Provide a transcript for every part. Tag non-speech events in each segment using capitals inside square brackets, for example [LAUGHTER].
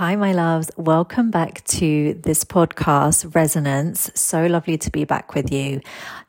Hi, my loves. Welcome back to this podcast, Resonance. So lovely to be back with you.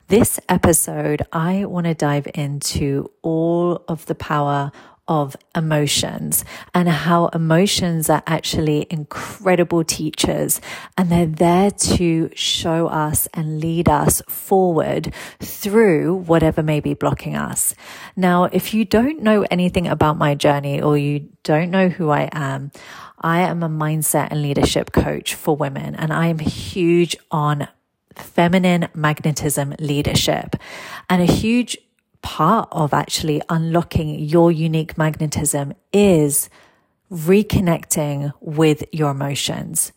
This episode, I want to dive into all of the power of emotions and how emotions are actually incredible teachers and they're there to show us and lead us forward through whatever may be blocking us. Now, if you don't know anything about my journey or you don't know who I am, I am a mindset and leadership coach for women and I am huge on feminine magnetism leadership and a huge part of actually unlocking your unique magnetism is reconnecting with your emotions.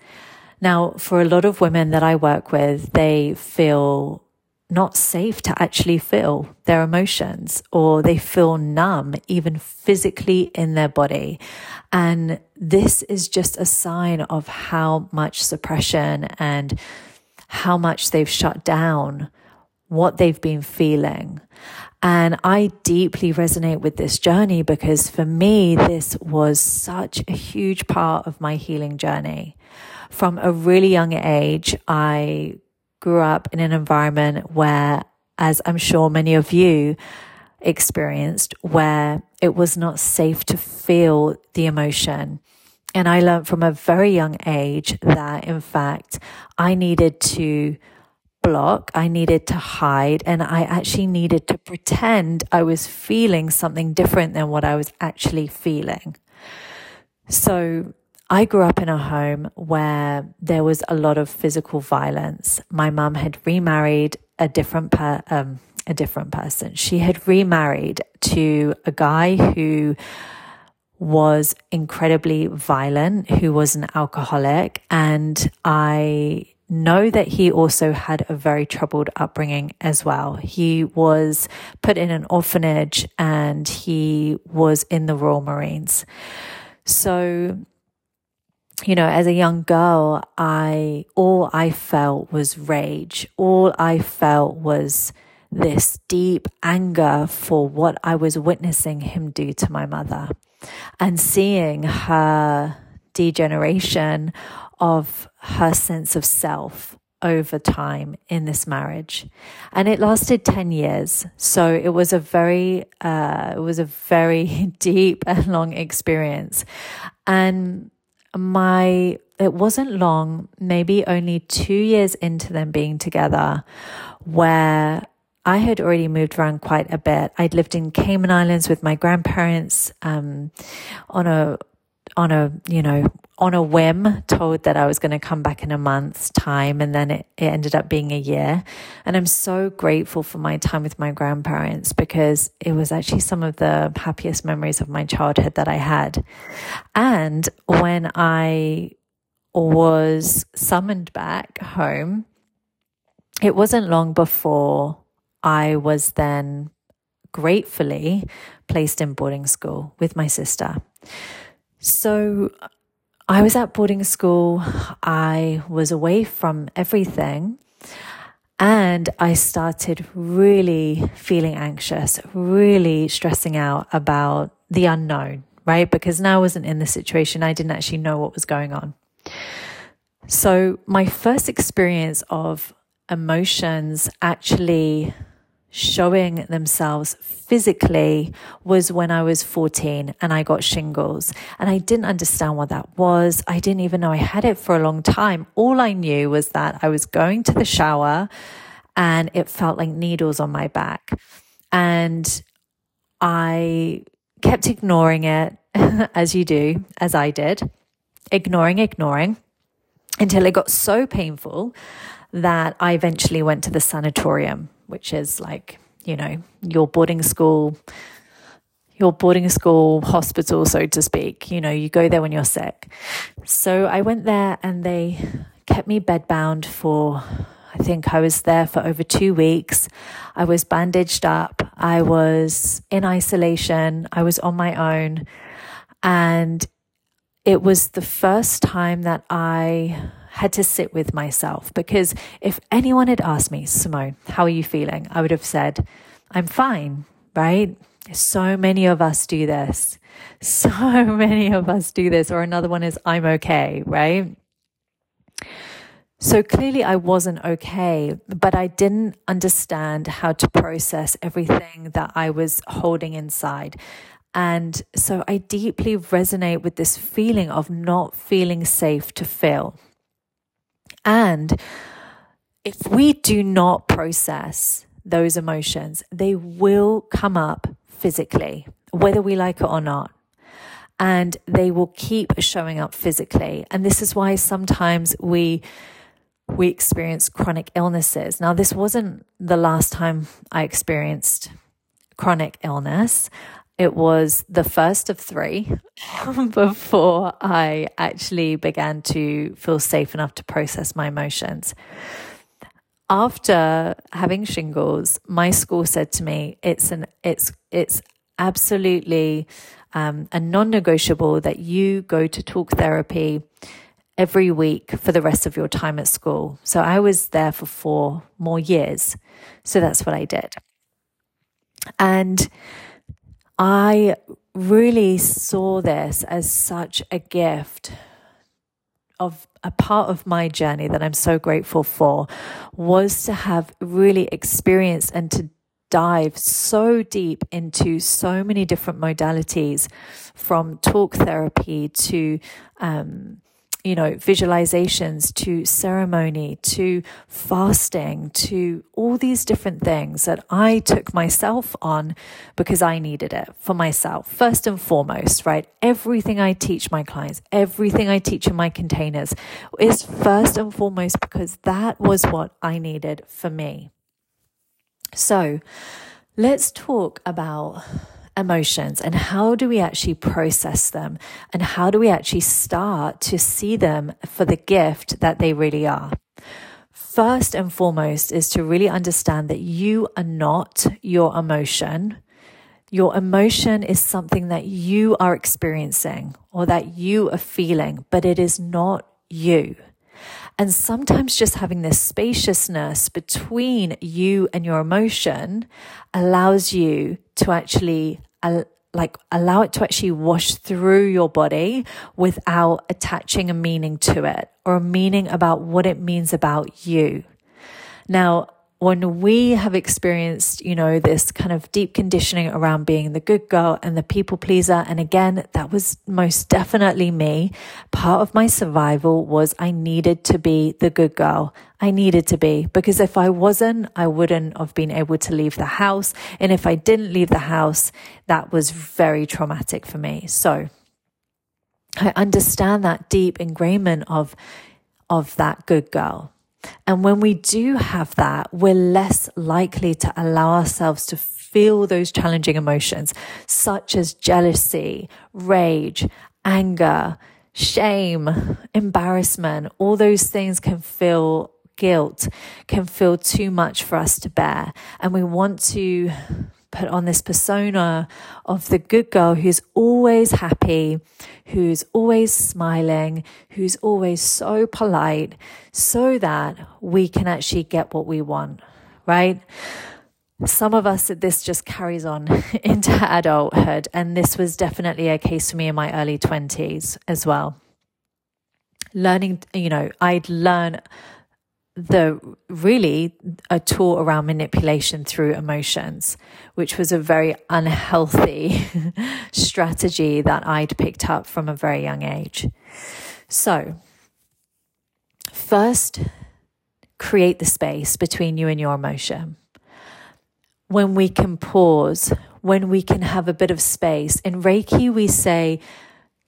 Now, for a lot of women that I work with, they feel not safe to actually feel their emotions or they feel numb, even physically in their body. And this is just a sign of how much suppression and how much they've shut down what they've been feeling. And I deeply resonate with this journey because for me, this was such a huge part of my healing journey. From a really young age, I grew up in an environment where, as I'm sure many of you experienced, where it was not safe to feel the emotion. And I learned from a very young age that, in fact, I needed to block, I needed to hide, and I actually needed to pretend I was feeling something different than what I was actually feeling. So I grew up in a home where there was a lot of physical violence. My mum had remarried a different per, um, a different person. She had remarried to a guy who was incredibly violent, who was an alcoholic, and I know that he also had a very troubled upbringing as well. He was put in an orphanage and he was in the Royal Marines. So, you know, as a young girl, I, all I felt was rage. All I felt was this deep anger for what I was witnessing him do to my mother and seeing her degeneration of her sense of self over time in this marriage. And it lasted 10 years. So it was a very uh, it was a very [LAUGHS] deep and long experience. And my it wasn't long maybe only 2 years into them being together where I had already moved around quite a bit. I'd lived in Cayman Islands with my grandparents um, on a on a you know on a whim told that I was going to come back in a month's time and then it, it ended up being a year. And I'm so grateful for my time with my grandparents because it was actually some of the happiest memories of my childhood that I had. And when I was summoned back home, it wasn't long before I was then gratefully placed in boarding school with my sister. So I was at boarding school. I was away from everything. And I started really feeling anxious, really stressing out about the unknown, right? Because now I wasn't in the situation. I didn't actually know what was going on. So my first experience of emotions actually showing themselves physically was when I was 14 and I got shingles. And I didn't understand what that was. I didn't even know I had it for a long time. All I knew was that I was going to the shower and it felt like needles on my back. And I kept ignoring it, [LAUGHS] as you do, as I did, ignoring, ignoring until it got so painful that I eventually went to the sanatorium which is like, you know, your boarding school, your boarding school hospital, so to speak. You know, you go there when you're sick. So I went there and they kept me bedbound for, I think I was there for over two weeks. I was bandaged up. I was in isolation. I was on my own. And it was the first time that I had to sit with myself because if anyone had asked me, Simone, how are you feeling? I would have said, I'm fine, right? So many of us do this. [LAUGHS] So many of us do this. Or another one is, I'm okay, right? So clearly, I wasn't okay, but I didn't understand how to process everything that I was holding inside. And so I deeply resonate with this feeling of not feeling safe to feel. And if we do not process those emotions, they will come up physically, whether we like it or not. And they will keep showing up physically. And this is why sometimes we we experience chronic illnesses. Now, this wasn't the last time I experienced chronic illness. It was the first of three [LAUGHS] before I actually began to feel safe enough to process my emotions. After having shingles, my school said to me, "It's an it's it's absolutely um, a non-negotiable that you go to talk therapy." every week for the rest of your time at school. So I was there for four more years. So that's what I did. And I really saw this as such a gift of a part of my journey that I'm so grateful for was to have really experienced and to dive so deep into so many different modalities from talk therapy to um, you know, visualizations to ceremony to fasting to all these different things that I took myself on because I needed it for myself. First and foremost, right? Everything I teach my clients, everything I teach in my containers is first and foremost because that was what I needed for me. So let's talk about emotions and how do we actually process them and how do we actually start to see them for the gift that they really are. First and foremost is to really understand that you are not your emotion. Your emotion is something that you are experiencing or that you are feeling, but it is not you. And sometimes just having this spaciousness between you and your emotion allows you to actually like allow it to actually wash through your body without attaching a meaning to it or a meaning about what it means about you. Now, when we have experienced, you know, this kind of deep conditioning around being the good girl and the people pleaser. And again, that was most definitely me. Part of my survival was I needed to be the good girl. I needed to be because if I wasn't, I wouldn't have been able to leave the house. And if I didn't leave the house, that was very traumatic for me. So I understand that deep ingrainment of, of that good girl. And when we do have that, we're less likely to allow ourselves to feel those challenging emotions, such as jealousy, rage, anger, shame, embarrassment. All those things can feel guilt, can feel too much for us to bear. And we want to put on this persona of the good girl who's always happy, who's always smiling, who's always so polite, so that we can actually get what we want, right? Some of us, this just carries on [LAUGHS] into adulthood. And this was definitely a case for me in my early 20s as well. Learning, you know, I'd learn the really a tool around manipulation through emotions, which was a very unhealthy [LAUGHS] strategy that I'd picked up from a very young age. So, first, create the space between you and your emotion. When we can pause, when we can have a bit of space. In Reiki, we say,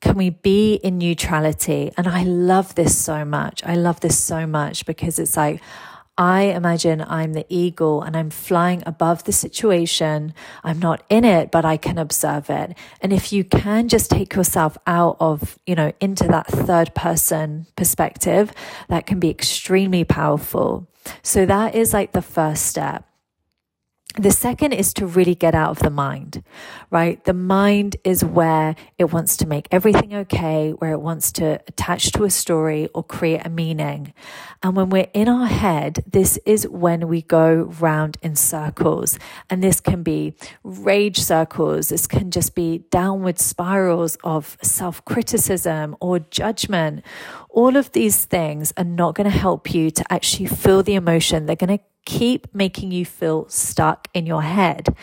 can we be in neutrality? And I love this so much. I love this so much because it's like, I imagine I'm the eagle and I'm flying above the situation. I'm not in it, but I can observe it. And if you can just take yourself out of, you know, into that third person perspective, that can be extremely powerful. So that is like the first step. The second is to really get out of the mind, right? The mind is where it wants to make everything okay, where it wants to attach to a story or create a meaning. And when we're in our head, this is when we go round in circles. And this can be rage circles. This can just be downward spirals of self criticism or judgment. All of these things are not going to help you to actually feel the emotion. They're going to keep making you feel stuck in your head.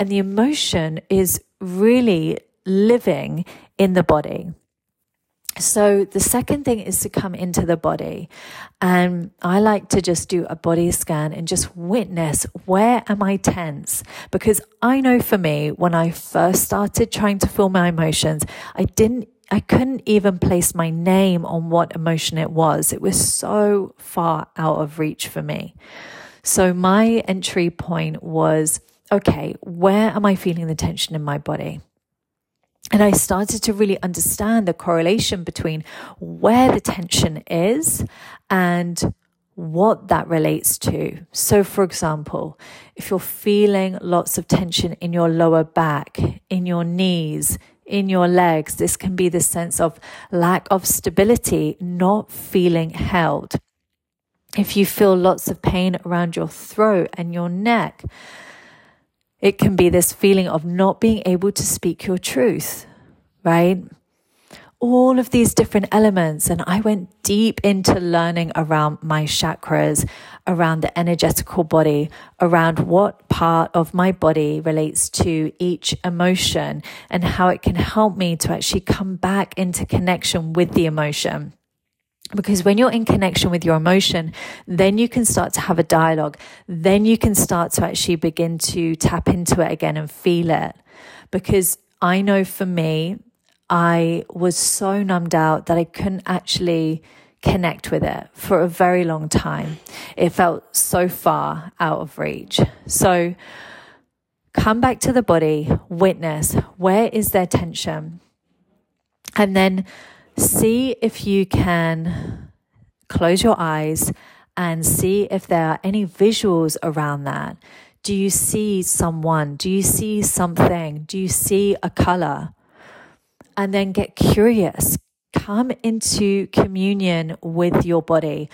And the emotion is really living in the body. So the second thing is to come into the body. And I like to just do a body scan and just witness where am I tense? Because I know for me, when I first started trying to feel my emotions, I didn't I couldn't even place my name on what emotion it was. It was so far out of reach for me. So my entry point was okay, where am I feeling the tension in my body? And I started to really understand the correlation between where the tension is and what that relates to. So, for example, if you're feeling lots of tension in your lower back, in your knees, in your legs, this can be the sense of lack of stability, not feeling held if you feel lots of pain around your throat and your neck, it can be this feeling of not being able to speak your truth, right? All of these different elements. And I went deep into learning around my chakras, around the energetical body, around what part of my body relates to each emotion and how it can help me to actually come back into connection with the emotion. Because when you're in connection with your emotion, then you can start to have a dialogue. Then you can start to actually begin to tap into it again and feel it. Because I know for me, I was so numbed out that I couldn't actually connect with it for a very long time. It felt so far out of reach. So come back to the body, witness where is there tension? And then see if you can close your eyes and see if there are any visuals around that. Do you see someone? Do you see something? Do you see a color? And then get curious. Come into communion with your body.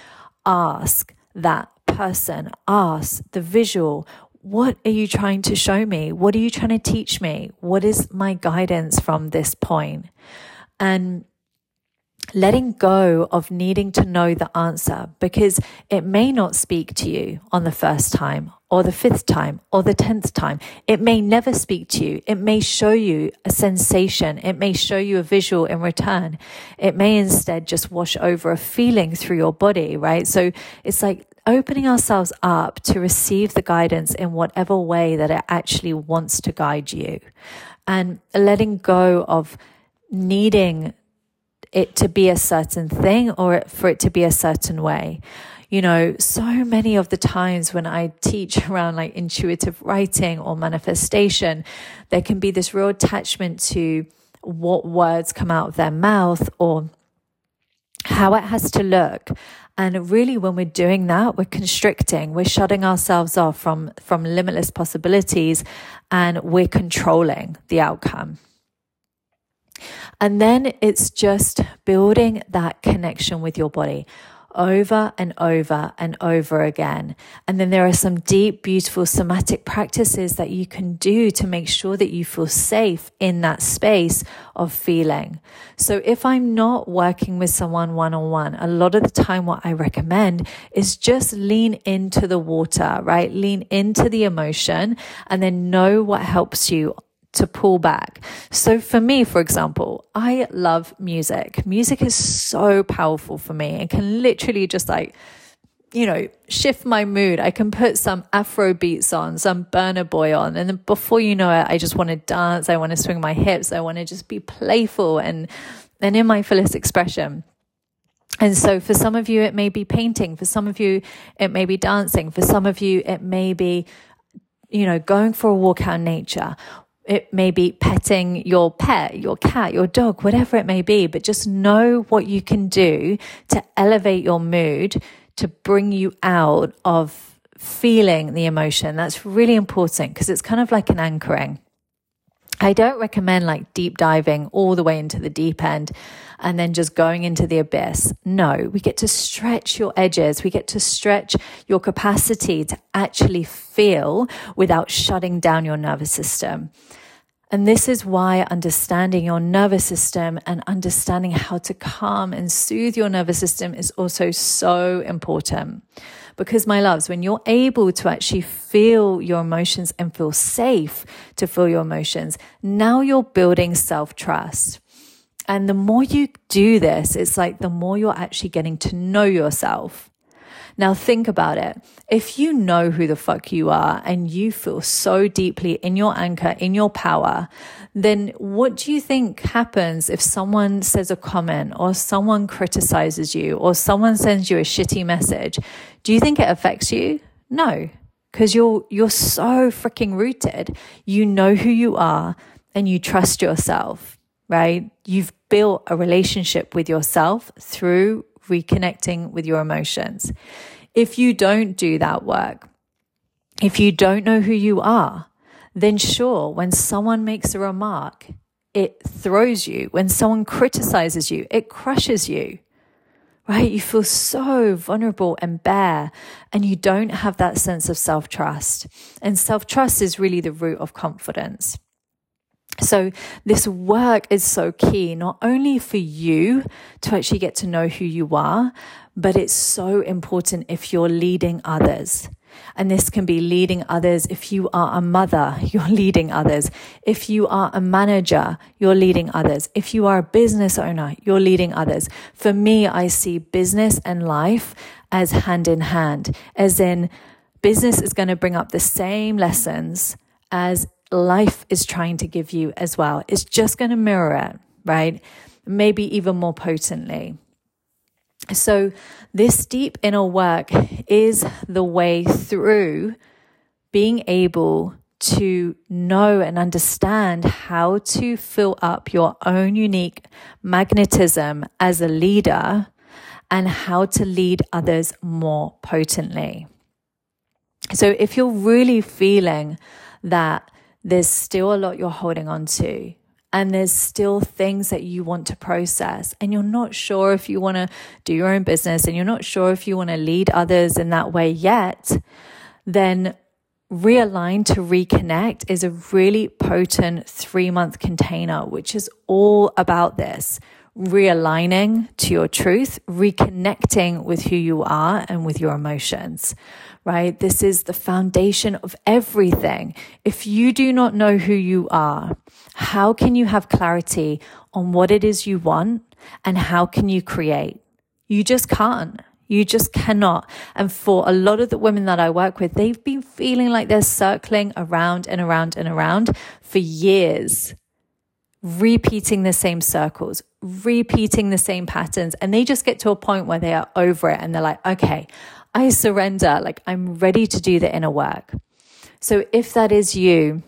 Ask that person, ask the visual, what are you trying to show me? What are you trying to teach me? What is my guidance from this point? And letting go of needing to know the answer because it may not speak to you on the first time or the fifth time or the tenth time. It may never speak to you. It may show you a sensation. It may show you a visual in return. It may instead just wash over a feeling through your body, right? So it's like opening ourselves up to receive the guidance in whatever way that it actually wants to guide you and letting go of needing it to be a certain thing or for it to be a certain way. You know, so many of the times when I teach [LAUGHS] around like intuitive writing or manifestation, there can be this real attachment to what words come out of their mouth or how it has to look. And really, when we're doing that, we're constricting, we're shutting ourselves off from, from limitless possibilities and we're controlling the outcome. And then it's just building that connection with your body over and over and over again. And then there are some deep, beautiful somatic practices that you can do to make sure that you feel safe in that space of feeling. So if I'm not working with someone one on one, a lot of the time what I recommend is just lean into the water, right? Lean into the emotion and then know what helps you to pull back. So for me, for example, I love music. Music is so powerful for me and can literally just like, you know, shift my mood. I can put some Afro beats on, some Burna Boy on, and then before you know it, I just want to dance. I want to swing my hips. I want to just be playful and and in my fullest expression. And so for some of you, it may be painting. For some of you, it may be dancing. For some of you, it may be, you know, going for a walk out in nature it may be petting your pet, your cat, your dog, whatever it may be, but just know what you can do to elevate your mood, to bring you out of feeling the emotion. That's really important because it's kind of like an anchoring. I don't recommend like deep diving all the way into the deep end and then just going into the abyss. No, we get to stretch your edges. We get to stretch your capacity to actually feel without shutting down your nervous system. And this is why understanding your nervous system and understanding how to calm and soothe your nervous system is also so important. Because, my loves, when you're able to actually feel your emotions and feel safe to feel your emotions, now you're building self trust. And the more you do this, it's like the more you're actually getting to know yourself. Now think about it. If you know who the fuck you are and you feel so deeply in your anchor, in your power, then what do you think happens if someone says a comment or someone criticizes you or someone sends you a shitty message? Do you think it affects you? No, because you're, you're so freaking rooted. You know who you are and you trust yourself, right? You've built a relationship with yourself through reconnecting with your emotions. If you don't do that work, if you don't know who you are, then sure, when someone makes a remark, it throws you. When someone criticizes you, it crushes you, right? You feel so vulnerable and bare, and you don't have that sense of self trust. And self trust is really the root of confidence. So, this work is so key, not only for you to actually get to know who you are, but it's so important if you're leading others. And this can be leading others. If you are a mother, [LAUGHS] you're leading others. If you are a manager, you're leading others. If you are a business owner, you're leading others. For me, I see business and life as hand in hand, as in business is going to bring up the same lessons as life is trying to give you as well. It's just going to mirror it, right? Maybe even more potently. So, this deep inner work is the way through being able to know and understand how to fill up your own unique magnetism as a leader and how to lead others more potently. So, if you're really feeling that there's still a lot you're holding on to. And there's still things that you want to process, and you're not sure if you want to do your own business and you're not sure if you want to lead others in that way yet, then Realign to Reconnect is a really potent three month container, which is all about this realigning to your truth, reconnecting with who you are and with your emotions, right? This is the foundation of everything. If you do not know who you are, how can you have clarity on what it is you want and how can you create? You just can't. You just cannot. And for a lot of the women that I work with, they've been feeling like they're circling around and around and around for years, repeating the same circles, repeating the same patterns. And they just get to a point where they are over it and they're like, okay, I surrender. Like I'm ready to do the inner work. So if that is you,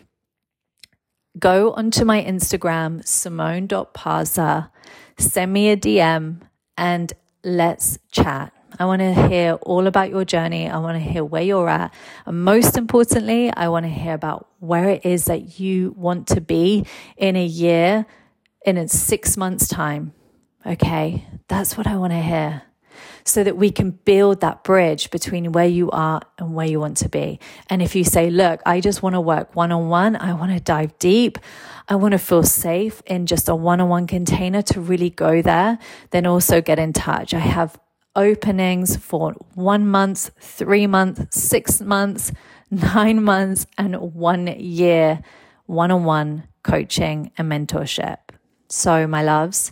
go onto my Instagram, simone.parsa, send me a DM and let's chat. I want to hear all about your journey. I want to hear where you're at. And most importantly, I want to hear about where it is that you want to be in a year, in six months' time. Okay, that's what I want to hear so that we can build that bridge between where you are and where you want to be. And if you say, look, I just want to work one on one, I want to dive deep, I want to feel safe in just a one on one container to really go there, then also get in touch. I have openings for one month, three months, six months, nine months, and one year one on one coaching and mentorship. So, my loves,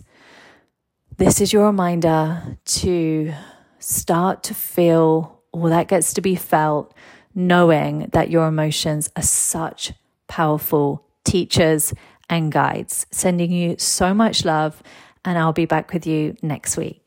this is your reminder to start to feel all that gets to be felt, knowing that your emotions are such powerful teachers and guides. Sending you so much love, and I'll be back with you next week.